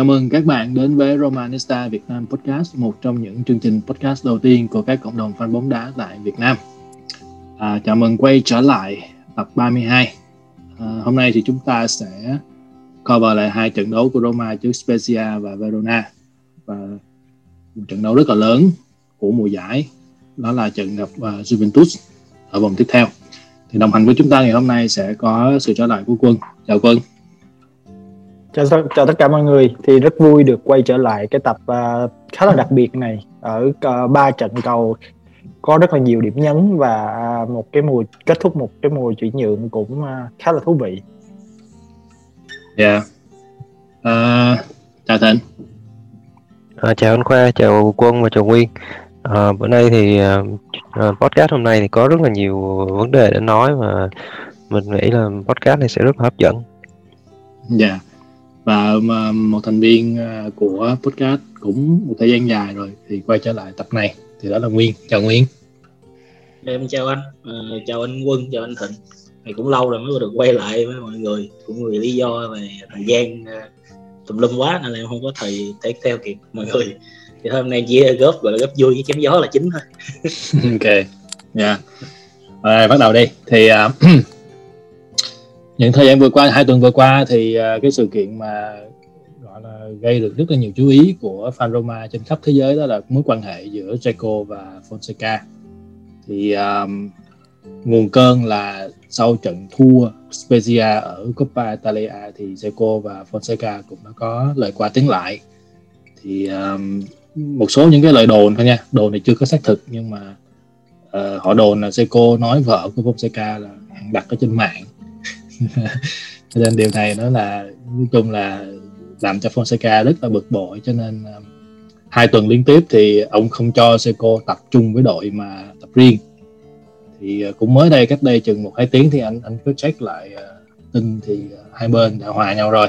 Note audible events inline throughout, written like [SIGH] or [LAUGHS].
Chào mừng các bạn đến với Romanista Việt Nam Podcast, một trong những chương trình podcast đầu tiên của các cộng đồng fan bóng đá tại Việt Nam. À, chào mừng quay trở lại tập 32. À, hôm nay thì chúng ta sẽ cover lại hai trận đấu của Roma trước Spezia và Verona và một trận đấu rất là lớn của mùa giải đó là trận gặp uh, Juventus ở vòng tiếp theo. Thì đồng hành với chúng ta ngày hôm nay sẽ có sự trở lại của Quân. Chào Quân chào, chào tất cả mọi người thì rất vui được quay trở lại cái tập uh, khá là đặc biệt này ở uh, ba trận cầu có rất là nhiều điểm nhấn và uh, một cái mùa kết thúc một cái mùa chuyển nhượng cũng uh, khá là thú vị. Dạ. Yeah. Uh, chào Thịnh. À, chào anh Khoa, chào Quân và chào Nguyên. À, bữa nay thì uh, podcast hôm nay thì có rất là nhiều vấn đề để nói và mình nghĩ là podcast này sẽ rất là hấp dẫn. Dạ. Yeah và một thành viên à, của podcast cũng một thời gian dài rồi thì quay trở lại tập này thì đó là Nguyên. Chào Nguyên. Em chào anh à, chào anh Quân chào anh Thịnh. Thì cũng lâu rồi mới được quay lại với mọi người cũng vì lý do về thời gian uh, tùm lum quá nên là em không có thời thể theo kịp mọi người. Thì hôm nay chỉ góp gọi là góp vui với chém gió là chính thôi. [LAUGHS] Ok dạ. Yeah. rồi bắt đầu đi. Thì uh, [CLEARS THROAT] những thời gian vừa qua hai tuần vừa qua thì à, cái sự kiện mà gọi là gây được rất là nhiều chú ý của fan Roma trên khắp thế giới đó là mối quan hệ giữa Jaco và Fonseca. Thì um, nguồn cơn là sau trận thua Spezia ở Coppa Italia thì Jaco và Fonseca cũng đã có lời qua tiếng lại. Thì um, một số những cái lời đồn thôi nha đồn thì chưa có xác thực nhưng mà uh, họ đồn là Jaco nói vợ của Fonseca là đặt ở trên mạng cho nên điều này nó là nói chung là làm cho Fonseca rất là bực bội. Cho nên um, hai tuần liên tiếp thì ông không cho Seco tập trung với đội mà tập riêng. Thì uh, cũng mới đây cách đây chừng một hai tiếng thì anh anh cứ check lại uh, tin thì uh, hai bên đã hòa nhau rồi.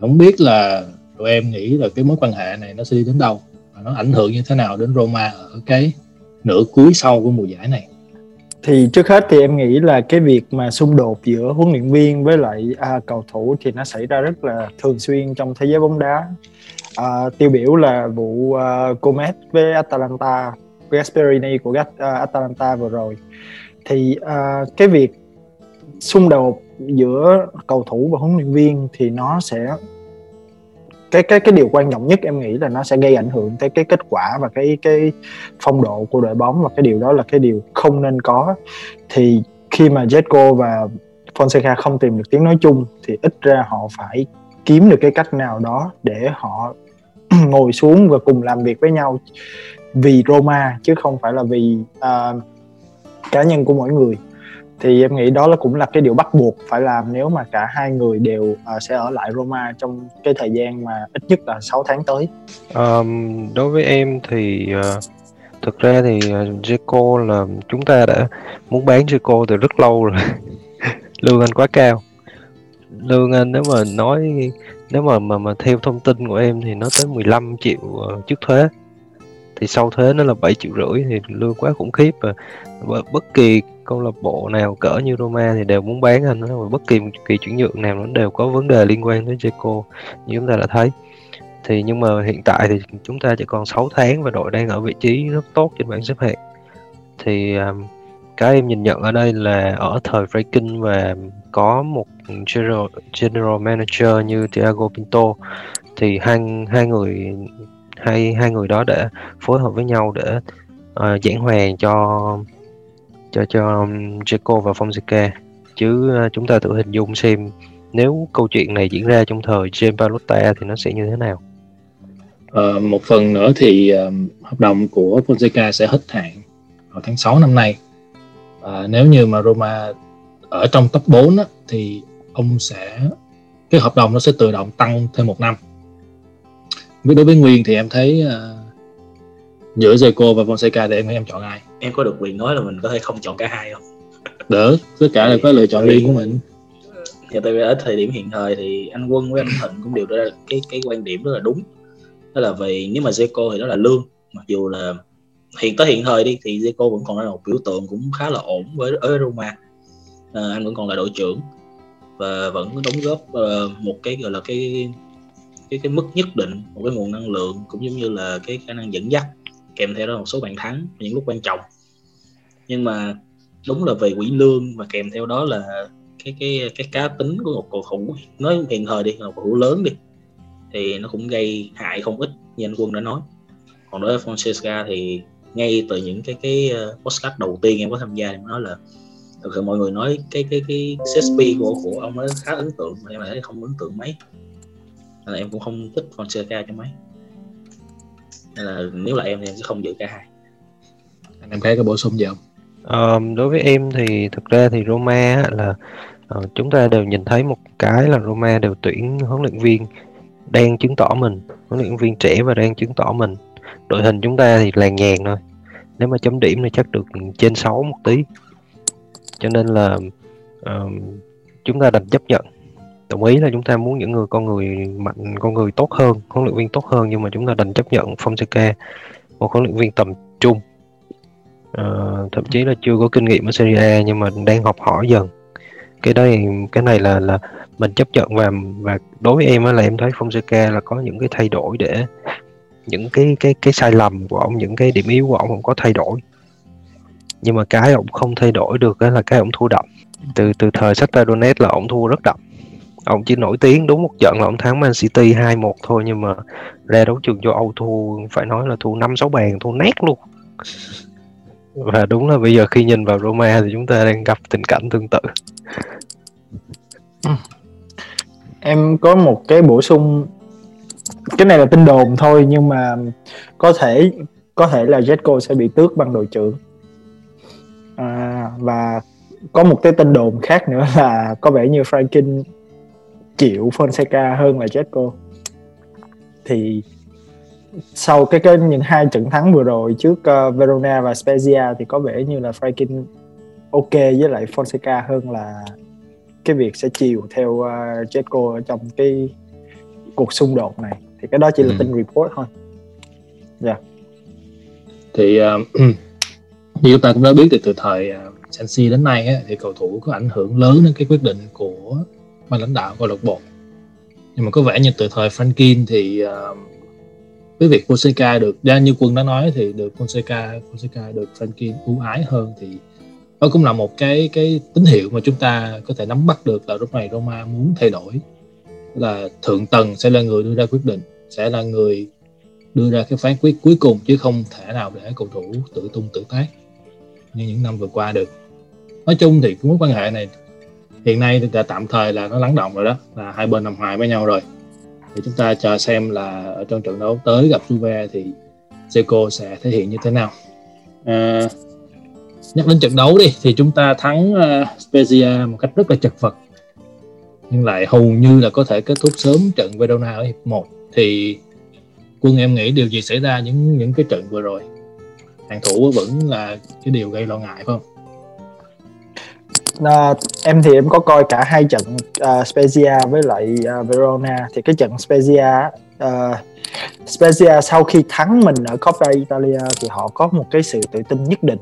Không biết là tụi em nghĩ là cái mối quan hệ này nó sẽ đi đến đâu và nó ảnh hưởng như thế nào đến Roma ở cái nửa cuối sau của mùa giải này thì trước hết thì em nghĩ là cái việc mà xung đột giữa huấn luyện viên với lại à, cầu thủ thì nó xảy ra rất là thường xuyên trong thế giới bóng đá. À, tiêu biểu là vụ à, Gomez với Atalanta Gasperini của à, Atalanta vừa rồi. Thì à, cái việc xung đột giữa cầu thủ và huấn luyện viên thì nó sẽ cái cái cái điều quan trọng nhất em nghĩ là nó sẽ gây ảnh hưởng tới cái kết quả và cái cái phong độ của đội bóng và cái điều đó là cái điều không nên có. Thì khi mà Jetco và Fonseca không tìm được tiếng nói chung thì ít ra họ phải kiếm được cái cách nào đó để họ [CLEARS THROAT] ngồi xuống và cùng làm việc với nhau vì Roma chứ không phải là vì uh, cá nhân của mỗi người thì em nghĩ đó là cũng là cái điều bắt buộc phải làm nếu mà cả hai người đều uh, sẽ ở lại Roma trong cái thời gian mà ít nhất là 6 tháng tới. Um, đối với em thì uh, thực ra thì ờ, uh, Jeco là chúng ta đã muốn bán Jeco từ rất lâu rồi. [LAUGHS] lương anh quá cao. Lương anh nếu mà nói nếu mà mà mà theo thông tin của em thì nó tới 15 triệu uh, trước thuế thì sau thuế nó là 7 triệu rưỡi thì lương quá khủng khiếp và bất kỳ câu lạc bộ nào cỡ như Roma thì đều muốn bán anh và bất kỳ một kỳ chuyển nhượng nào nó đều có vấn đề liên quan tới Jeco như chúng ta đã thấy. Thì nhưng mà hiện tại thì chúng ta chỉ còn 6 tháng và đội đang ở vị trí rất tốt trên bảng xếp hạng. Thì um, cái em nhìn nhận ở đây là ở thời Franklin và có một general, general manager như Thiago Pinto thì hai hai người hai hai người đó để phối hợp với nhau để uh, giảng hòa cho cho cho um, Jaco và Fonseca. Chứ uh, chúng ta tự hình dung xem nếu câu chuyện này diễn ra trong thời James Pallotta thì nó sẽ như thế nào. Uh, một phần nữa thì uh, hợp đồng của Fonseca sẽ hết hạn vào tháng 6 năm nay. Uh, nếu như mà Roma ở trong top 4 á, thì ông sẽ cái hợp đồng nó sẽ tự động tăng thêm một năm với đối với Nguyên thì em thấy uh, giữa Zico và Fonseca thì em em chọn ai? Em có được quyền nói là mình có thể không chọn cả hai không? Đỡ tất cả là có lựa chọn riêng của mình. Thì tại vì ở thời điểm hiện thời thì anh Quân với anh Thịnh cũng đều đưa ra cái cái quan điểm rất là đúng. Đó là vì nếu mà Zico thì đó là lương mặc dù là hiện tới hiện thời đi thì Zico vẫn còn là một biểu tượng cũng khá là ổn với ở Roma. À, anh vẫn còn là đội trưởng và vẫn đóng góp uh, một cái gọi là cái cái cái mức nhất định một cái nguồn năng lượng cũng giống như là cái khả năng dẫn dắt, kèm theo đó một số bàn thắng những lúc quan trọng. Nhưng mà đúng là về quỹ lương và kèm theo đó là cái cái cái cá tính của một cầu thủ, nói hiện thời đi, một cầu thủ lớn đi, thì nó cũng gây hại không ít như anh quân đã nói. Còn đối với Fonseca thì ngay từ những cái cái podcast postcard đầu tiên em có tham gia em nói là, thực sự mọi người nói cái cái cái Shakespeare của của ông ấy khá ấn tượng, mà em thấy không ấn tượng mấy nên là em cũng không thích Fonseca cho mấy nên là nếu là em thì em sẽ không giữ cả hai anh em thấy có bổ sung gì không Ờ, đối với em thì thực ra thì Roma á, là ờ, chúng ta đều nhìn thấy một cái là Roma đều tuyển huấn luyện viên đang chứng tỏ mình, huấn luyện viên trẻ và đang chứng tỏ mình. Đội hình chúng ta thì làng nhàng thôi. Nếu mà chấm điểm thì chắc được trên 6 một tí. Cho nên là ờ, chúng ta đành chấp nhận. Đồng ý là chúng ta muốn những người con người mạnh, con người tốt hơn, huấn luyện viên tốt hơn nhưng mà chúng ta đành chấp nhận Fonseca, một huấn luyện viên tầm trung. Ờ, thậm chí là chưa có kinh nghiệm ở Serie A nhưng mà đang học hỏi dần. Cái đây cái này là là mình chấp nhận và và đối với em á là em thấy Fonseca là có những cái thay đổi để những cái cái cái sai lầm của ông những cái điểm yếu của ông không có thay đổi. Nhưng mà cái ông không thay đổi được đó là cái ông thua đậm. Từ từ thời Shakhtar Donetsk là ông thua rất đậm ông chỉ nổi tiếng đúng một trận là ông thắng Man City 2-1 thôi nhưng mà ra đấu trường châu Âu thua phải nói là thua năm sáu bàn thua nét luôn. Và đúng là bây giờ khi nhìn vào Roma thì chúng ta đang gặp tình cảnh tương tự. Ừ. Em có một cái bổ sung. Cái này là tin đồn thôi nhưng mà có thể có thể là Jetco sẽ bị tước bằng đội trưởng. À, và có một cái tin đồn khác nữa là có vẻ như Franklin chịu Fonseca hơn là Jetco thì sau cái cái những hai trận thắng vừa rồi trước uh, Verona và Spezia thì có vẻ như là Franklin ok với lại Fonseca hơn là cái việc sẽ chiều theo uh, Jetco ở trong cái cuộc xung đột này. Thì cái đó chỉ là Ừ. tin report thôi. Thì uh, [CLEARS THROAT] như chúng ta cũng đã biết từ từ thời uh, Chelsea đến nay á, thì cầu thủ có ảnh hưởng lớn đến cái quyết định của ban lãnh đạo câu lạc bộ. Nhưng mà có vẻ như từ thời Franklin thì uh, với việc Fonseca được ra như quân đã nói thì được Fonseca Fonseca được Franklin ưu ái hơn thì đó cũng là một cái cái tín hiệu mà chúng ta có thể nắm bắt được là lúc này Roma muốn thay đổi. Là thượng tầng sẽ là người đưa ra quyết định sẽ là người đưa ra cái phán quyết cuối cùng chứ không thể nào để cầu thủ tự tung tự tác như những năm vừa qua được. Nói chung thì mối quan hệ này hiện nay thì đã tạm thời là nó lắng động rồi đó là hai bên nằm hòa với nhau rồi. Thì chúng ta chờ xem là ở trong trận đấu tới gặp Juve thì Seco sẽ thể hiện như thế nào. À, nhắc đến trận đấu đi thì chúng ta thắng uh, Spezia một cách rất là chật vật. Nhưng lại hầu như là có thể kết thúc sớm trận Verona ở hiệp 1 thì quân em nghĩ điều gì xảy ra những những cái trận vừa rồi? Hàng thủ vẫn là cái điều gây lo ngại phải không? À, em thì em có coi cả hai trận uh, Spezia với lại uh, Verona. Thì cái trận Spezia uh, Spezia sau khi thắng mình ở Coppa Italia thì họ có một cái sự tự tin nhất định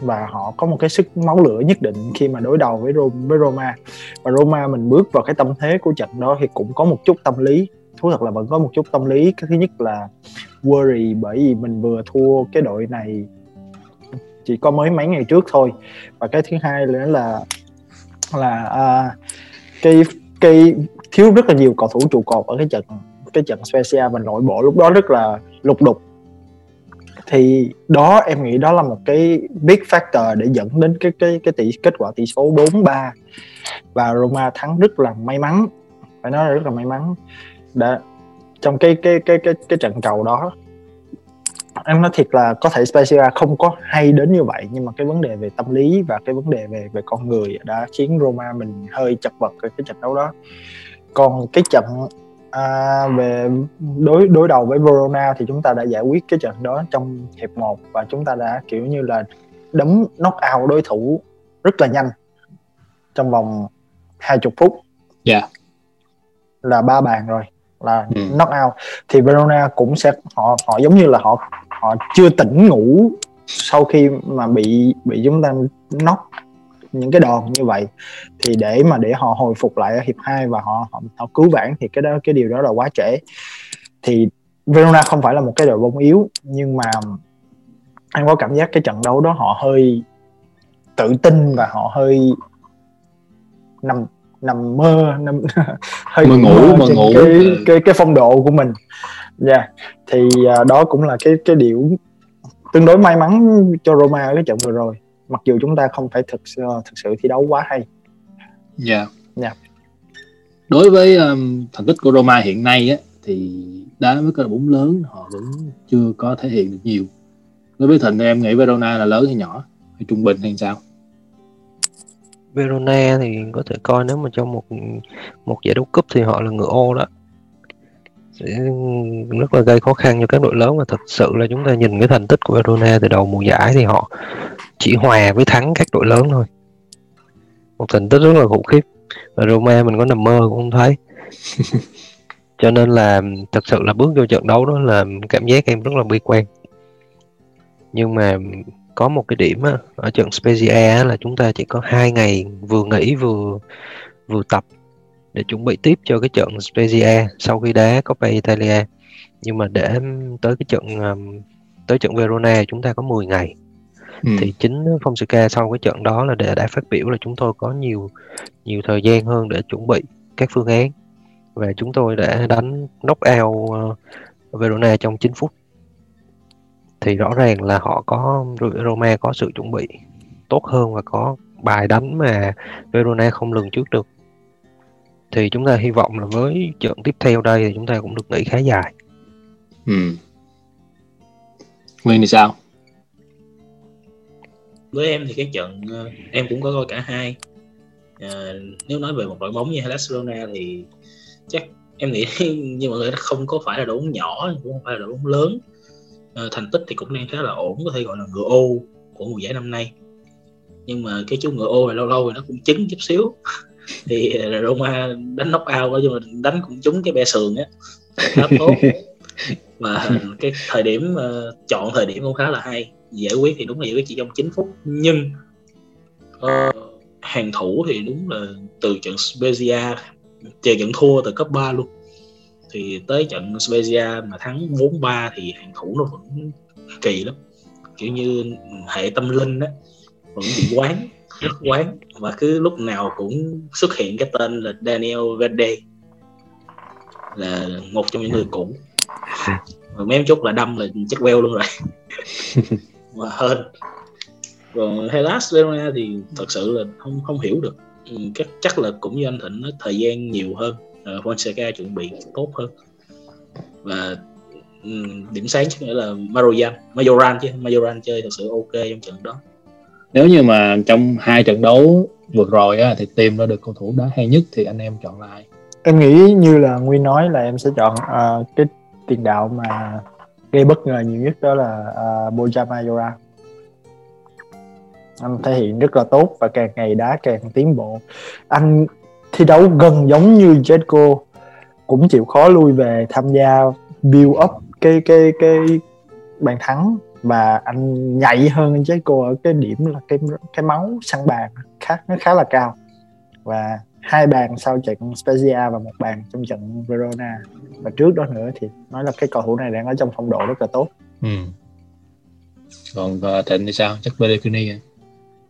và họ có một cái sức máu lửa nhất định khi mà đối đầu với Rome với Roma. Và Roma mình bước vào cái tâm thế của trận đó thì cũng có một chút tâm lý thú thật là vẫn có một chút tâm lý. Cái thứ nhất là worry bởi vì mình vừa thua cái đội này chỉ có mới mấy ngày trước thôi. Và cái thứ hai nữa là là uh, cái cái thiếu rất là nhiều cầu thủ trụ cột ở cái trận cái trận Spezia và nội bộ lúc đó rất là lục đục. Thì đó em nghĩ đó là một cái big factor để dẫn đến cái cái cái tỷ kết quả tỷ số 4-3 và Roma thắng rất là may mắn phải nói là rất là may mắn. Đã trong cái cái cái cái cái trận cầu đó em nói thiệt là có thể Spezia không có hay đến như vậy nhưng mà cái vấn đề về tâm lý và cái vấn đề về về con người đã khiến Roma mình hơi chật vật ở cái trận đấu đó còn cái trận à, về đối đối đầu với Verona thì chúng ta đã giải quyết cái trận đó trong hiệp 1 và chúng ta đã kiểu như là đấm knock out đối thủ rất là nhanh trong vòng 20 phút Dạ. là ba bàn rồi là Ừ. knock out thì Verona cũng sẽ họ họ giống như là họ họ chưa tỉnh ngủ sau khi mà bị bị chúng ta nóc những cái đòn như vậy. Thì để mà để họ hồi phục lại ở hiệp 2 và họ họ, họ cứu vãn thì cái đó cái điều đó là quá trễ. Thì Verona không phải là một cái đội bóng yếu nhưng mà anh có cảm giác cái trận đấu đó họ hơi tự tin và họ hơi nằm nằm mơ nằm [LAUGHS] hơi Mơ ngủ, mơ ngủ. cái, Ừ. cái cái phong độ của mình dạ thì à, đó cũng là cái cái điều tương đối may mắn cho Roma ở cái trận vừa rồi mặc dù chúng ta không phải thực sự thực sự thi đấu quá hay Dạ. Dạ. Đối với um, thành tích của Roma hiện nay á thì đá với các đội bóng lớn họ vẫn chưa có thể hiện được nhiều. Đối với Thịnh em nghĩ Verona là lớn hay nhỏ hay trung bình hay sao? Verona thì có thể coi nếu mà trong một một giải đấu cúp thì họ là ngựa ô đó. Sẽ rất là gây khó khăn cho các đội lớn và thật sự là chúng ta nhìn cái thành tích của Verona từ đầu mùa giải thì họ chỉ hòa với thắng các đội lớn thôi. Một thành tích rất là khủng khiếp. Và Roma mình có nằm mơ cũng không thấy. [LAUGHS] Cho nên là thật sự là bước vô trận đấu đó là cảm giác em rất là bi quan. Nhưng mà có một cái điểm á, ở trận Spezia á, là chúng ta chỉ có hai ngày vừa nghỉ vừa vừa tập để chuẩn bị tiếp cho cái trận Spezia sau khi đá Coppa Italia. Nhưng mà để tới cái trận tới trận Verona chúng ta có 10 ngày. Ừ. thì chính Fonseca sau cái trận đó là để đã phát biểu là chúng tôi có nhiều nhiều thời gian hơn để chuẩn bị các phương án. Và chúng tôi đã đánh knock out uh, Verona trong 9 phút thì rõ ràng là họ có Roma có sự chuẩn bị tốt hơn và có bài đánh mà Verona không lường trước được thì chúng ta hy vọng là với trận tiếp theo đây thì chúng ta cũng được nghỉ khá dài Ừ. Nguyên thì sao? với em thì cái trận ờ, em cũng có coi cả hai Ờ, nếu nói về một đội bóng như Verona thì chắc em nghĩ [LAUGHS] như mọi người không có phải là đội bóng nhỏ cũng không phải là đội bóng lớn Ờ, thành tích thì cũng đang khá là ổn có thể gọi là ngựa ô của mùa giải năm nay. Nhưng mà cái chú ngựa ô này lâu lâu thì nó cũng trứng chút xíu. [LAUGHS] Thì ờ, Roma đánh knock out nói chung là đánh cũng trúng cái be sườn á. Khá tốt. [LAUGHS] Và cái thời điểm ờ, chọn thời điểm cũng khá là hay. Giải quyết thì đúng là giải quyết chỉ trong 9 phút. Nhưng ờ, hàng thủ thì đúng là từ trận Spezia chờ trận thua từ cấp 3 luôn thì tới trận Spezia mà thắng 4-3 thì hàng thủ nó vẫn kỳ lắm. Kiểu như hệ tâm linh á vẫn bị quán rất quán. Và cứ lúc nào cũng xuất hiện cái tên là Daniel Verde là một trong những người cũ. Và mấy chút là đâm là chết queo luôn rồi. [LAUGHS] Mà hơn còn Hellas Verona thì thật sự là không không hiểu được. Ừ, chắc chắc là cũng như anh Thịnh nói thời gian nhiều hơn uh, Fonseca chuẩn bị tốt hơn. Và ừm, điểm sáng chắc nghĩa là Marojan Majoran chứ. Majoran chơi thật sự ok trong trận đó. Nếu như mà trong hai trận đấu vừa rồi á, thì team đã được cầu thủ đá hay nhất thì anh em chọn là ai? em nghĩ như là Nguyên nói là em sẽ chọn à, cái tiền đạo mà gây bất ngờ nhiều nhất đó là uh, Boja Mayora anh thể hiện rất là tốt và càng ngày đá càng tiến bộ. Anh thi đấu gần giống như Jetco cũng chịu khó lui về tham gia build up cái cái cái bàn thắng và anh nhạy hơn Jetco ở cái điểm là cái cái máu săn bàn khá nó khá là cao và hai bàn sau trận Spezia và một bàn trong trận Verona và trước đó nữa thì nói là cái cầu thủ này đang ở trong phong độ rất là tốt Ừ. Còn uh, Thịnh thì sao? Chắc Pellegrini à?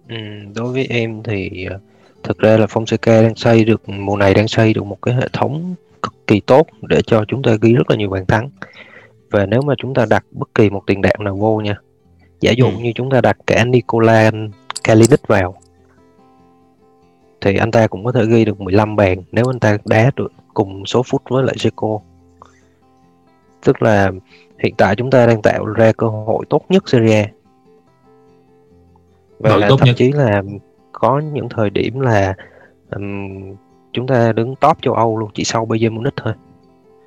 Ừ, đối với em thì ờ, thực ra là Fonseca đang xây được mùa này đang xây được một cái hệ thống cực kỳ tốt để cho chúng ta ghi rất là nhiều bàn thắng và nếu mà chúng ta đặt bất kỳ một tiền đạo nào vô nha giả dụ Ừ. như chúng ta đặt cả Nikola Kalinic vào thì anh ta cũng có thể ghi được 15 bàn nếu anh ta đá được cùng số phút với lại Zico tức là hiện tại chúng ta đang tạo ra cơ hội tốt nhất Serie A và Đội tốt thậm nhất. chí là có những thời điểm là ừm, chúng ta đứng top châu Âu luôn chỉ sau Bayern Munich thôi.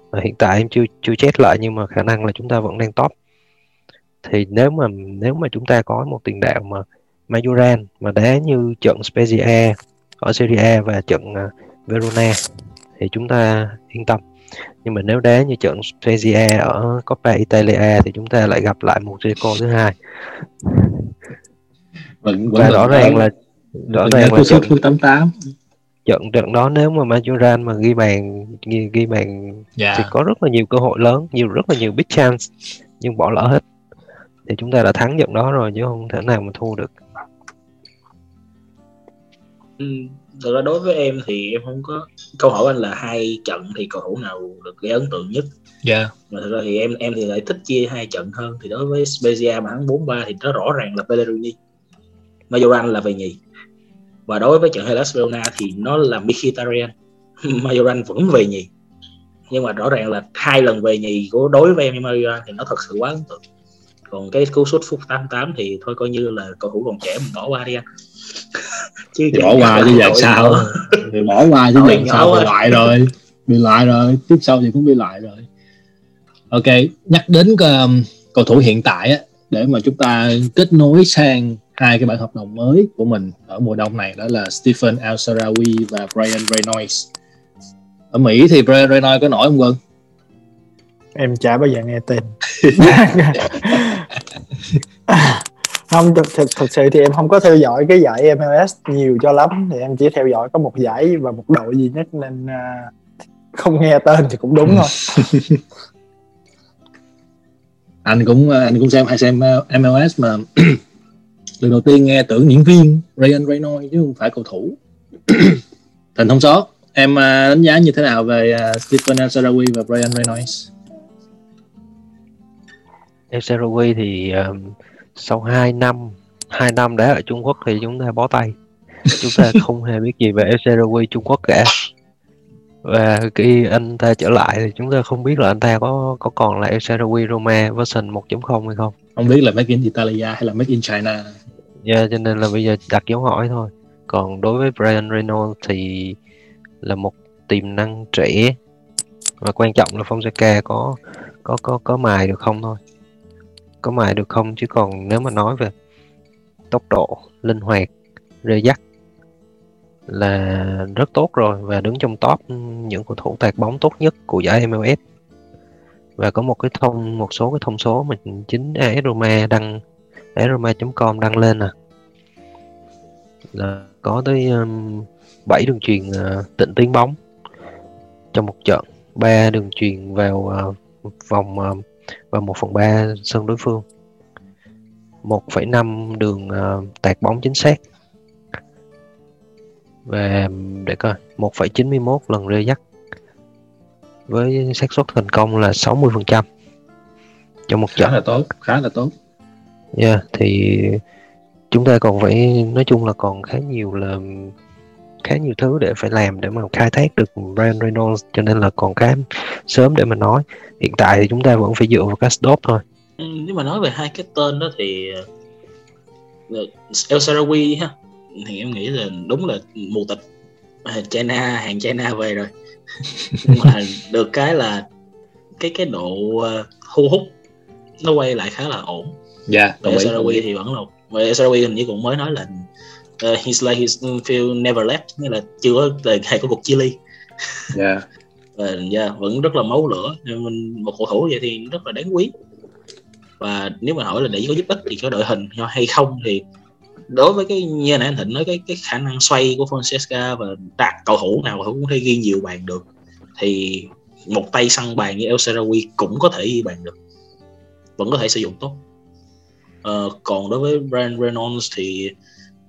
Và hiện tại em chưa chưa check lại nhưng mà khả năng là chúng ta vẫn đang top. Thì nếu mà nếu mà chúng ta có một tiền đạo mà Majoran mà đá như trận Spezia ở Serie A và trận à, Verona thì chúng ta yên tâm. Nhưng mà nếu đá như trận Spezia ở Coppa Italia thì chúng ta lại gặp lại một Zico thứ hai. Vẫn, và rõ ràng là rõ ràng là trận phút 88. trận trận đó nếu mà Majoran mà ghi bàn ghi, ghi bàn dạ. thì có rất là nhiều cơ hội lớn nhiều rất là nhiều big chance nhưng bỏ lỡ hết. Thì chúng ta đã thắng trận đó rồi chứ không thể nào mà thua được. Ừ, thực ra đối với em thì em không có câu hỏi anh là hai trận thì cầu thủ nào được gây ấn tượng nhất? Dạ. Mà thực ra thì em em thì lại thích chia hai trận hơn. Thì đối với Spezia mà hắn 4-3 thì nó rõ ràng là Pellegrini. Majoran là về nhì và đối với trận Hellas Verona thì nó là Mkhitaryan. [LAUGHS] Majoran vẫn về nhì. Nhưng mà rõ ràng là hai lần về nhì của đối với em Majoran thì nó thật sự quá ấn tượng. Còn cái cú sút phút 88 thì thôi coi như là cầu thủ còn trẻ mình bỏ qua đi anh. [LAUGHS] Chứ [LAUGHS] thì bỏ qua chứ giờ sao? thì bỏ qua chứ giờ sao bị loại rồi. Bị loại rồi. Tiếp sau thì cũng bị loại rồi. Ok nhắc đến um, cầu thủ hiện tại á để mà chúng ta kết nối sang hai cái bản hợp đồng mới của mình ở mùa đông này đó là Stephen Al Sarawi và Brian Reynolds. Ở Mỹ thì Brian Reynolds có nổi không Quân? em chả bao giờ nghe tên. [LAUGHS] [LAUGHS] Không thực, thực, thực sự thì em không có theo dõi cái giải MLS nhiều cho lắm. Thì em chỉ theo dõi có một giải và một đội duy nhất nên à, không nghe tên thì cũng đúng thôi. [LAUGHS] Anh cũng anh cũng xem hay xem uh, MLS mà [COUGHS] lần đầu tiên nghe tưởng diễn viên Ryan Reynolds chứ không phải cầu thủ. [COUGHS] Thành thông sót em uh, đánh giá như thế nào về uh, Stephen Al Sarawi và Brian Reynolds? El Sarawi thì um, sau 2 năm 2 năm đã ở Trung Quốc thì chúng ta bó tay. Chúng ta [LAUGHS] không hề biết gì về El Sarawi Trung Quốc cả. Và khi anh ta trở lại thì chúng ta không biết là anh ta có có còn là El Sarawi Roma version 1.0 hay không. Không biết là made in Italia hay là made in China yeah, cho nên là bây giờ đặt dấu hỏi thôi. Còn đối với Brian Reynolds thì là một tiềm năng trẻ. Và quan trọng là Fonseca có có có có mài được không thôi. Có mài được không chứ còn nếu mà nói về tốc độ linh hoạt rê dắt là rất tốt rồi và đứng trong top những cầu thủ tạt bóng tốt nhất của giải MLS và có một cái thông một số cái thông số mà chính AS Roma đăng ASRoma.com đăng lên nè. Là có tới um, 7 đường truyền uh, tịnh tiến bóng trong một trận ba đường truyền vào uh, vòng uh, vào 1 phần 3 sân đối phương. 1,5 đường uh, tạt bóng chính xác. Và để coi 1,91 lần rê dắt. Với xác suất thành công là 60% trong một khá trận. là tốt khá là tốt Yeah, thì chúng ta còn phải nói chung là còn khá nhiều là khá nhiều thứ để phải làm để mà khai thác được Ryan Reynolds cho nên là còn khá sớm để mà nói. Hiện tại thì chúng ta vẫn phải dựa vào Casdorp thôi. Ừ, nếu mà nói về hai cái tên đó thì ờ, El Sarawi ha thì em nghĩ là đúng là mù tịch à, China hàng China về rồi. Nhưng mà được cái là cái cái độ ờ, thu hút nó quay lại khá là ổn dạ về El Sarawi thì vẫn là về El Sarawi hình như cũng mới nói là uh, he's like his feel never left nghĩa là chưa có đời hay có cuộc chia ly. Dạ. [LAUGHS] Và yeah, vẫn rất là máu lửa. Nên mình một cầu thủ vậy thì rất là đáng quý. Và nếu mà hỏi là để có giúp ích thì có đội hình hay không thì đối với cái như nãy anh Thịnh nói cái cái khả năng xoay của Fonseca và đạt cầu thủ nào cũng có thể ghi nhiều bàn được thì một tay săn bàn như El Sarawi cũng có thể ghi bàn được. Vẫn có thể sử dụng tốt Ờ, còn đối với Brian Reynolds thì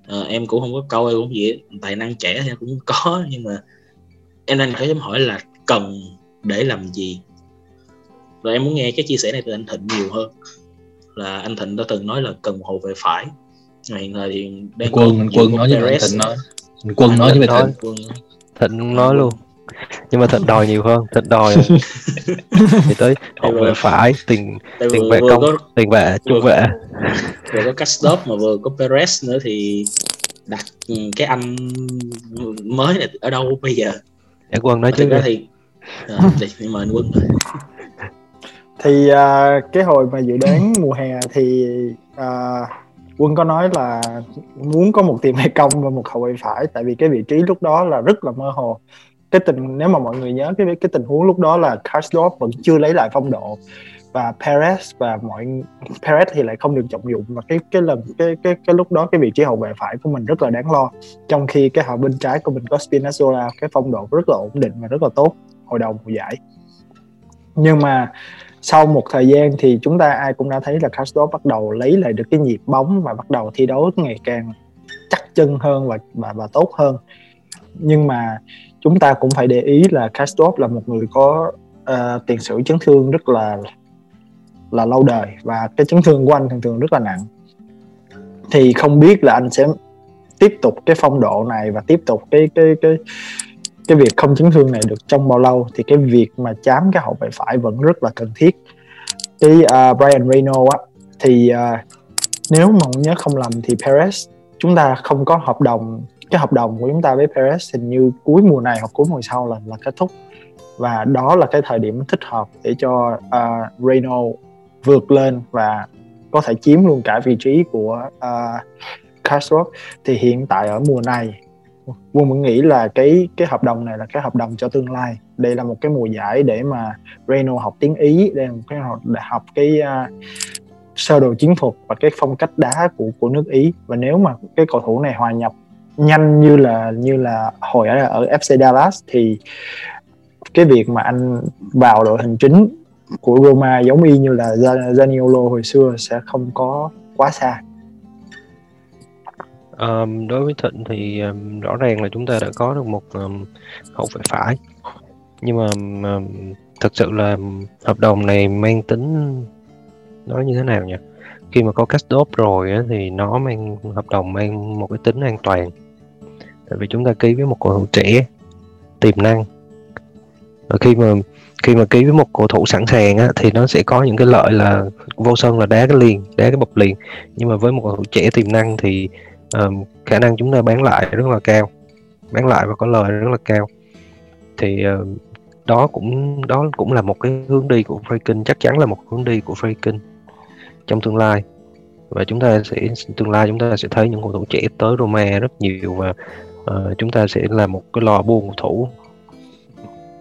ờ, em cũng không có câu em cũng gì tài năng trẻ thì em cũng có nhưng mà em đang phải hỏi là cần để làm gì? Rồi em muốn nghe cái chia sẻ này từ anh Thịnh nhiều hơn. Là anh Thịnh đã từng nói là cần một hậu vệ phải. Hiện thời thì đang quân quân nói với Perez. thịnh nói. Quân nói với thịnh. Thịnh nói luôn nhưng mà Thịnh đòi nhiều hơn Thịnh đòi. [LAUGHS] Thì tới hậu vệ phải tiền tiền vệ công có tiền vệ trung vệ. vừa có Castop mà vừa có Perez nữa thì đặt cái anh mới này ở đâu bây giờ? Để quân nói Mà chứ ra thì [LAUGHS] à, thì mời anh Quân thì à, cái hồi mà dự đoán mùa hè thì à, quân có nói là muốn có một tiền vệ công và một hậu vệ phải tại vì cái vị trí lúc đó là rất là mơ hồ cái tình nếu mà mọi người nhớ cái cái tình huống lúc đó là Karsdorp vẫn chưa lấy lại phong độ và Perez và mọi Perez thì lại không được trọng dụng và cái cái lần cái cái cái lúc đó cái vị trí hậu vệ phải của mình rất là đáng lo. Trong khi cái hậu bên trái của mình có Spinazzola cái phong độ rất là ổn định và rất là tốt hồi đầu mùa giải. Nhưng mà sau một thời gian thì chúng ta ai cũng đã thấy là Castro bắt đầu lấy lại được cái nhịp bóng và bắt đầu thi đấu ngày càng chắc chân hơn và và, và tốt hơn. Nhưng mà chúng ta cũng phải để ý là Castro là một người có uh, tiền sử chấn thương rất là là lâu đời và cái chấn thương của anh thường thường rất là nặng. Thì không biết là anh sẽ tiếp tục cái phong độ này và tiếp tục cái cái cái cái việc không chấn thương này được trong bao lâu. Thì cái việc mà chám cái hậu vệ phải vẫn rất là cần thiết. Cái uh, Brian Reno á thì uh, nếu mà nhớ không lầm thì Perez chúng ta không có hợp đồng cái hợp đồng của chúng ta với Perez hình như cuối mùa này hoặc cuối mùa sau là là kết thúc. Và đó là cái thời điểm thích hợp để cho à, uh, Reno vượt lên và có thể chiếm luôn cả vị trí của à, uh, Castro thì hiện tại ở mùa này Quân vẫn nghĩ là cái cái hợp đồng này là cái hợp đồng cho tương lai. Đây là một cái mùa giải để mà Reno học tiếng Ý đây là một cái học để học cái uh, sơ đồ chiến thuật và cái phong cách đá của của nước Ý. Và nếu mà cái cầu thủ này hòa nhập nhanh như là như là hồi ở, ở FC Dallas thì cái việc mà anh vào đội hình chính của Roma giống y như là Zaniolo hồi xưa sẽ không có quá xa. Um, đối với Thịnh thì um, rõ ràng là chúng ta đã có được một um, hậu vệ phải. Nhưng mà um, thật sự là hợp đồng này mang tính nói như thế nào nhỉ? Khi mà có Castop rồi á, thì nó mang hợp đồng mang một cái tính an toàn tại vì chúng ta ký với một cầu thủ trẻ tiềm năng. Và khi mà khi mà ký với một cầu thủ sẵn sàng á, thì nó sẽ có những cái lợi là vô sân là đá cái liền đá cái bọc liền. Nhưng mà với một cầu thủ trẻ tiềm năng thì um, khả năng chúng ta bán lại rất là cao. Bán lại và có lời rất là cao. Thì uh, đó cũng đó cũng là một cái hướng đi của Freaking chắc chắn là một hướng đi của Freaking trong tương lai. Và chúng ta sẽ tương lai chúng ta sẽ thấy những cầu thủ trẻ tới Roma rất nhiều và uh, chúng ta sẽ là một cái lò buôn thủ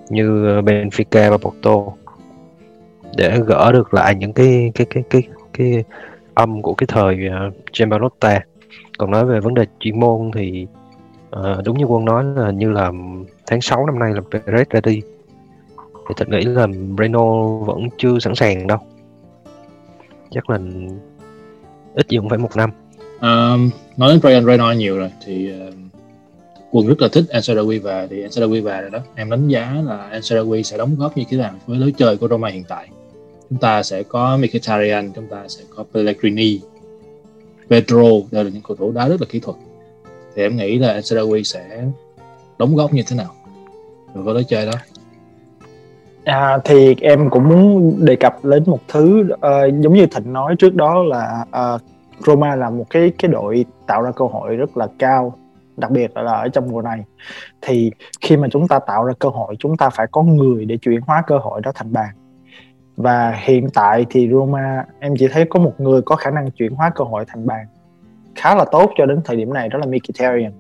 như ờ, Benfica và Porto để gỡ được lại những cái cái cái cái cái âm của cái thời ờ, uh, Gianpaolotta còn nói về vấn đề chuyên môn thì uh, đúng như quân nói là như là tháng 6 năm nay là Perez ra đi. Thì thật nghĩ là Reno vẫn chưa sẵn sàng đâu. Chắc là ít gì cũng phải một năm. Um, nói đến Brian Reno nhiều rồi thì uh, quân rất là thích Ansarawi và thì Ansarawi và rồi đó. Em đánh giá là Ansarawi sẽ đóng góp như thế nào với lối chơi của Roma hiện tại. Chúng ta sẽ có Mkhitaryan chúng ta sẽ có Pellegrini Pedro đều là những cầu thủ đá rất là kỹ thuật. Thì em nghĩ là Ansarawi sẽ đóng góp như thế nào với lối chơi đó? À, thì em cũng muốn đề cập đến một thứ uh, giống như Thịnh nói trước đó là uh, Roma là một cái cái đội tạo ra cơ hội rất là cao đặc biệt là ở trong mùa này. Thì khi mà chúng ta tạo ra cơ hội chúng ta phải có người để chuyển hóa cơ hội đó thành bàn và hiện tại thì Roma em chỉ thấy có một người có khả năng chuyển hóa cơ hội thành bàn khá là tốt cho đến thời điểm này đó là Mkhitaryan.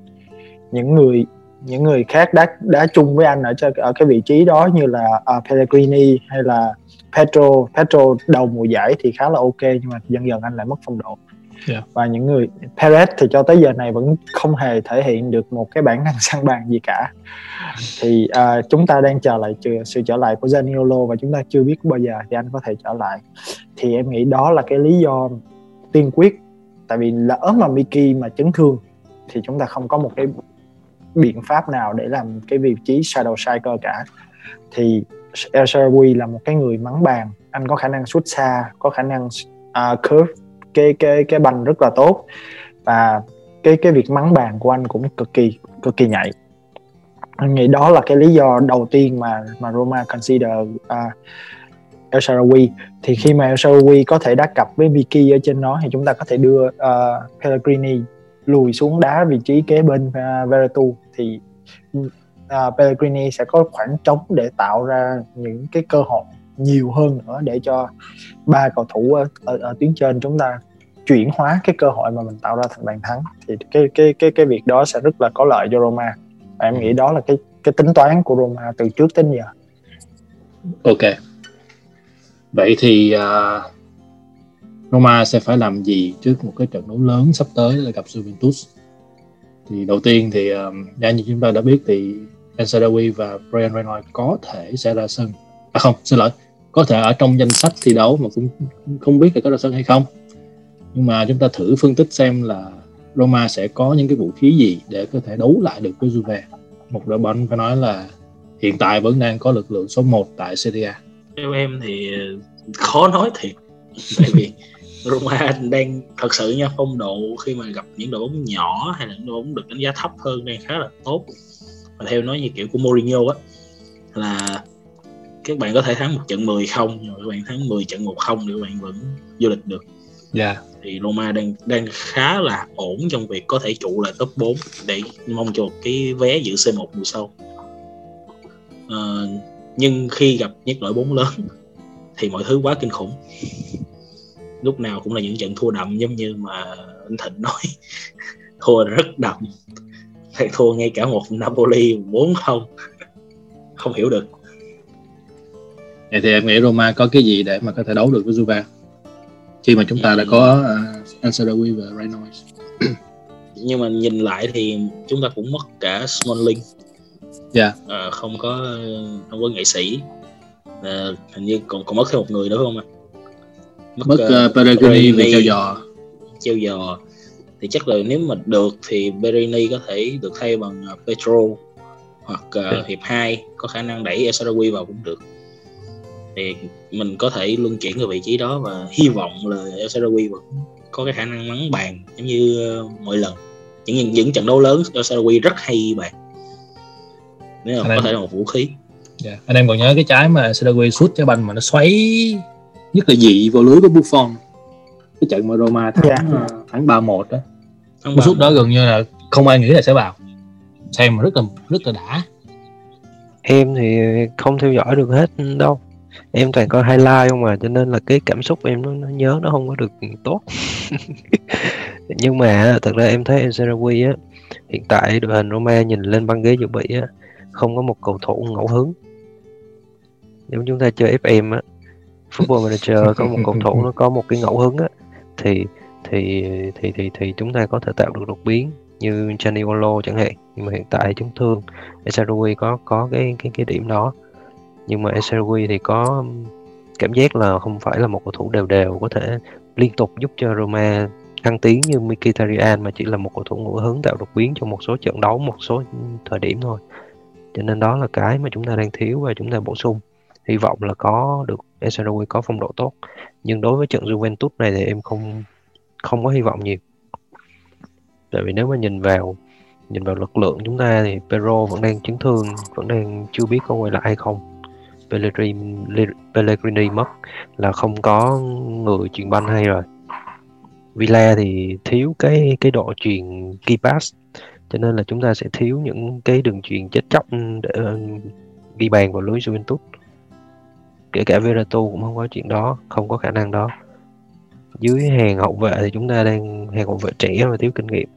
Những người những người khác đá đá chung với anh ở ở cái vị trí đó như là uh, Pellegrini hay là Petro. Petro đầu mùa giải thì khá là ok nhưng mà dần dần anh lại mất phong độ yeah. và những người Perez thì cho tới giờ này vẫn không hề thể hiện được một cái bản năng săn bàn gì cả. Thì uh, chúng ta đang chờ lại sự trở lại của Zaniolo và chúng ta chưa biết bao giờ thì anh có thể trở lại. Thì em nghĩ đó là cái lý do tiên quyết. Tại vì lỡ mà Miki mà chấn thương thì chúng ta không có một cái biện pháp nào để làm cái vị trí shadow striker cả. Thì El Shaarawy là một cái người mắng bàn. Anh có khả năng xuất xa có khả năng uh, curve cái cái cái banh rất là tốt. Và cái cái việc mắng bàn của anh cũng cực kỳ cực kỳ nhạy. Anh nghĩ đó là cái lý do đầu tiên mà mà Roma consider uh, El Shaarawy thì khi mà El Shaarawy có thể đá cặp với Vicky ở trên nó thì chúng ta có thể đưa uh, Pellegrini lùi xuống đá vị trí kế bên à, uh, Veretu thì uh, Pellegrini sẽ có khoảng trống để tạo ra những cái cơ hội nhiều hơn nữa để cho ba cầu thủ ở, ở, ở tuyến trên chúng ta chuyển hóa cái cơ hội mà mình tạo ra thành bàn thắng thì cái cái cái cái việc đó sẽ rất là có lợi cho Roma. Và em nghĩ đó là cái cái tính toán của Roma từ trước đến giờ. Ok. Vậy thì uh, Roma sẽ phải làm gì trước một cái trận đấu lớn sắp tới là gặp Juventus? Thì đầu tiên thì um, như chúng ta đã biết thì El và Brian Reynolds có thể sẽ ra sân. À không xin lỗi. Có thể ở trong danh sách thi đấu mà cũng không biết là có ra sân hay không nhưng mà chúng ta thử phân tích xem là Roma sẽ có những cái vũ khí gì để có thể đấu lại được với Juve. Một đội bóng phải nói là hiện tại vẫn đang có lực lượng số 1 tại Serie A. Theo em thì khó nói thiệt. Tại vì Roma đang thật sự nha phong độ khi mà gặp những đội bóng nhỏ hay là những đội bóng được đánh giá thấp hơn đang khá là tốt. Và theo nói như kiểu của Mourinho á là các bạn có thể thắng một trận 10 không nhưng mà các bạn thắng 10 trận 1 không thì các bạn vẫn du lịch được. Dạ. yeah thì Roma đang đang khá là ổn trong việc có thể trụ lại top 4 để mong cho cái vé dự C1 mùa sau. À, nhưng khi gặp những đội bóng lớn [LAUGHS] thì mọi thứ quá kinh khủng. Lúc nào cũng là những trận thua đậm giống như mà anh Thịnh nói. [LAUGHS] Thua rất đậm. Thầy thua ngay cả một Napoli 4 không. [LAUGHS] Không hiểu được. Vậy thì em nghĩ Roma có cái gì để mà có thể đấu được với Juve? Khi mà chúng ta đã có uh, Ancelotti và Reynolds. [COUGHS] Nhưng mà nhìn lại thì chúng ta cũng mất cả Smalling dạ. Yeah. à, không có không có nghệ sĩ. À, hình như còn còn mất thêm một người nữa không ạ? Mất, mất uh, Pellegrini về treo giò. Treo giò. Thì chắc là nếu mà được thì Berini có thể được thay bằng Petro hoặc uh, hiệp 2 có khả năng đẩy Esarawi vào cũng được thì mình có thể luân chuyển ở vị trí đó và hy vọng là Esarawi vẫn có cái khả năng nắng bàn giống như uh, mọi lần những những trận đấu lớn Esarawi rất hay bàn nếu mà có thể là một vũ khí yeah. Dạ. anh em còn nhớ cái trái mà Esarawi sút trái banh mà nó xoáy nhất là dị vào lưới của Buffon cái trận mà Roma thắng yeah. Dạ. thắng ba một đó cú sút đó gần như là không ai nghĩ là sẽ vào xem mà rất là rất là đã em thì không theo dõi được hết đâu em toàn coi highlight không mà cho nên là cái cảm xúc em nó, nó nhớ nó không có được tốt. [LAUGHS] Nhưng mà thật ra em thấy Serawi á hiện tại đội hình Roma nhìn lên băng ghế dự bị á không có một cầu thủ ngẫu hứng. Nếu chúng ta chơi FM á Football Manager có một cầu thủ nó có một cái ngẫu hứng á thì thì thì thì thì chúng ta có thể tạo được đột biến như Chaniolo chẳng hạn. Nhưng mà hiện tại chúng thương Esarui có có cái cái cái điểm đó nhưng mà Esarui thì có cảm giác là không phải là một cầu thủ đều đều, có thể liên tục giúp cho Roma thăng tiến như Mkhitaryan mà chỉ là một cầu thủ ngẫu hứng tạo đột biến trong một số trận đấu, một số thời điểm thôi. Cho nên đó là cái mà chúng ta đang thiếu và chúng ta bổ sung. Hy vọng là có được SRW có phong độ tốt. Nhưng đối với trận Juventus này thì em không không có hy vọng nhiều. Tại vì nếu mà nhìn vào nhìn vào lực lượng chúng ta thì Pero vẫn đang chấn thương, vẫn đang chưa biết có quay lại hay không. Pellegrini, Pellegrini mất là không có người truyền banh hay rồi. Villa thì thiếu cái cái độ truyền key pass cho nên là chúng ta sẽ thiếu những cái đường truyền chết chóc ừ, để ừ, ghi bàn vào lưới Juventus. Kể cả Verato cũng không có chuyện đó không có khả năng đó. Dưới hàng hậu vệ thì chúng ta đang hàng hậu vệ trẻ và thiếu kinh nghiệm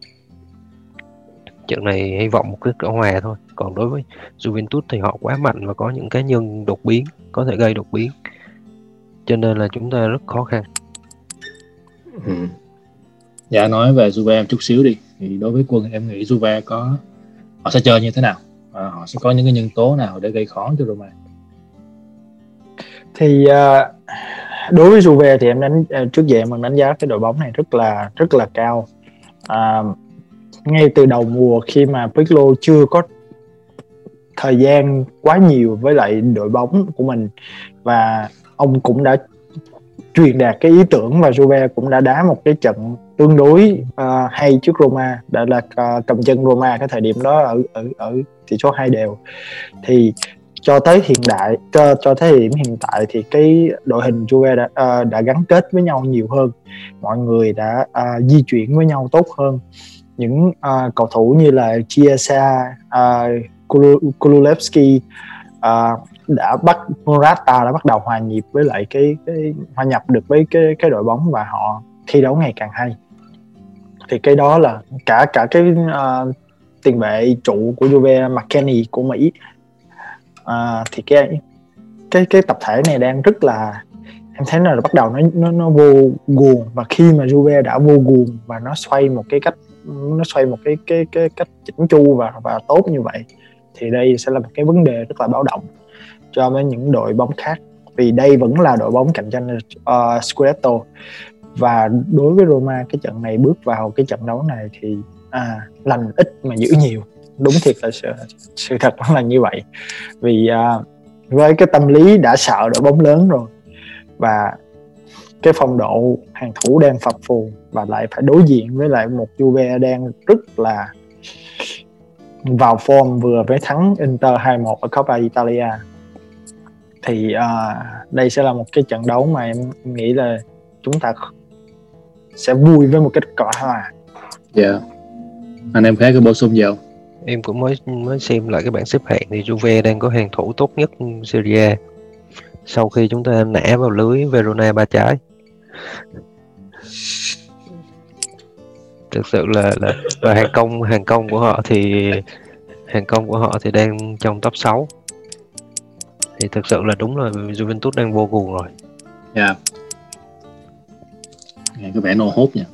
trận này hy vọng một kết quả hòa thôi. Còn đối với Juventus thì họ quá mạnh và có những cá nhân đột biến có thể gây đột biến. Cho nên là chúng ta rất khó khăn. Ừ. dạ nói về Juve em chút xíu đi. Thì đối với quân em nghĩ Juve có họ sẽ chơi như thế nào? À, họ sẽ có những cái nhân tố nào để gây khó cho Roma? Thì uh, đối với Juve thì em đánh à, trước giờ em đánh giá cái đội bóng này rất là rất là cao. À, ngay từ đầu mùa khi mà Pirlo chưa có thời gian quá nhiều với lại đội bóng của mình và ông cũng đã truyền đạt cái ý tưởng và Juve cũng đã đá một cái trận tương đối uh, hay trước Roma đã là uh, cầm chân Roma cái thời điểm đó ở ở ở tỷ số hai đều. Thì cho tới hiện đại cho cho tới điểm hiện tại thì cái đội hình Juve đã uh, đã gắn kết với nhau nhiều hơn. Mọi người đã uh, di chuyển với nhau tốt hơn những uh, cầu thủ như là Chiesa, à, uh, Kululevski uh, à, đã bắt Morata đã bắt đầu hòa nhịp với lại cái cái hòa nhập được với cái cái đội bóng và họ thi đấu ngày càng hay. Thì cái đó là cả cả cái uh, tiền vệ trụ của Juve McKennie của Mỹ. Uh, thì cái cái cái tập thể này đang rất là em thấy là bắt đầu nó nó nó vô guồng. Và khi mà Juve đã vô guồng và nó xoay một cái cách nó xoay một cái cái cái cách chỉnh chu và và tốt như vậy thì đây sẽ là một cái vấn đề rất là báo động cho với những đội bóng khác vì đây vẫn là đội bóng cạnh tranh uh, Scudetto. Và đối với Roma cái trận này bước vào cái trận đấu này thì à, lành ít mà giữ nhiều. Đúng thiệt là sự, sự thật là như vậy. Vì uh, với cái tâm lý đã sợ đội bóng lớn rồi và cái phong độ hàng thủ đang phập phù và lại phải đối diện với lại một Juve đang rất là vào form vừa mới thắng Inter 2-1 ở Coppa Italia thì uh, đây sẽ là một cái trận đấu mà em, em nghĩ là chúng ta sẽ vui với một kết quả hòa. Dạ. Yeah. Anh em khác có bổ sung không? Em cũng mới mới xem lại cái bảng xếp hạng thì Juve đang có hàng thủ tốt nhất Serie A sau khi chúng ta nã vào lưới Verona ba trái. Thực sự là là và hàng công hàng công của họ thì hàng công của họ thì đang trong top 6 thì thực sự là đúng là Juventus đang vô cùng rồi. Dạ. Yeah. Nghe có vẻ nô hốt nha.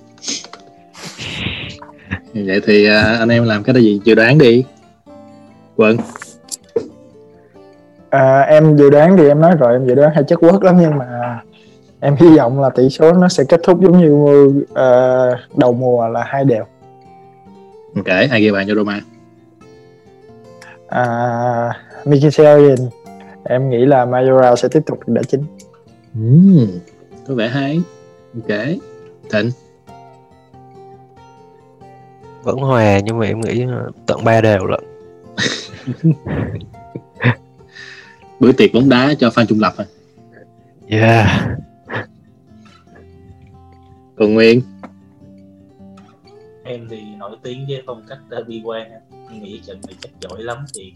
vậy thì uh, anh em làm cái gì dự đoán đi. Quận. À, em dự đoán thì em nói rồi em dự đoán hay chất quốc lắm nhưng mà em hy vọng là tỷ số nó sẽ kết thúc giống như uh, đầu mùa là hai đều. Ok, ai ghi bàn cho Roma? À, Mkhitaryan em nghĩ là Majoral sẽ tiếp tục đá chính. Uhm, có vẻ hay. Ok thịnh? Vẫn hòa nhưng mà em nghĩ tận ba đều lận. [LAUGHS] Bữa tiệc bóng đá cho fan trung lập à yeah còn nguyên? Em thì nổi tiếng với phong cách bi quan em nghĩ trận này chắc giỏi lắm thì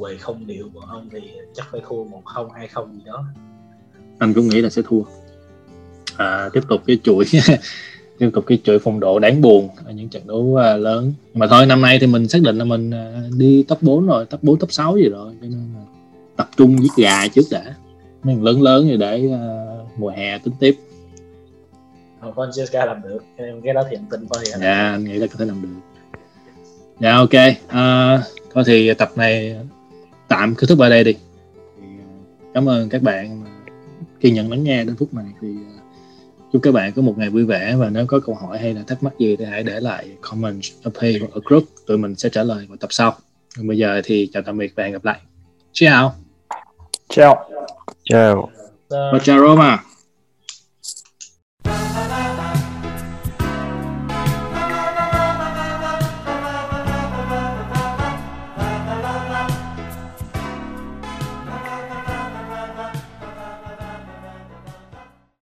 về không điệu của ông thì chắc phải thua một không hai không gì đó. Anh cũng nghĩ là sẽ thua. À, tiếp tục cái chuỗi [LAUGHS] tiếp tục cái chuỗi phong độ đáng buồn ở những trận đấu à, lớn. Mà thôi năm nay thì mình xác định là mình à, đi top 4 rồi top 4 top 6 gì rồi cho nên là tập trung giết gà trước đã. Mấy lớn lớn rồi để uh, mùa hè tính tiếp Francesca làm được cái đó thì em tin thôi dạ anh nghĩ là có thể làm được. Dạ ok. Uh, thôi thì tập này tạm kết thúc ở đây đi. Thì cảm ơn các bạn kiên nhẫn lắng nghe đến phút này thì chúc các bạn có một ngày vui vẻ và nếu có câu hỏi hay là thắc mắc gì thì hãy để lại comment ở page hoặc ở group tụi mình sẽ trả lời vào tập sau. Còn bây giờ thì chào tạm biệt và hẹn gặp lại. Ciao ciao ciao và ciao Roma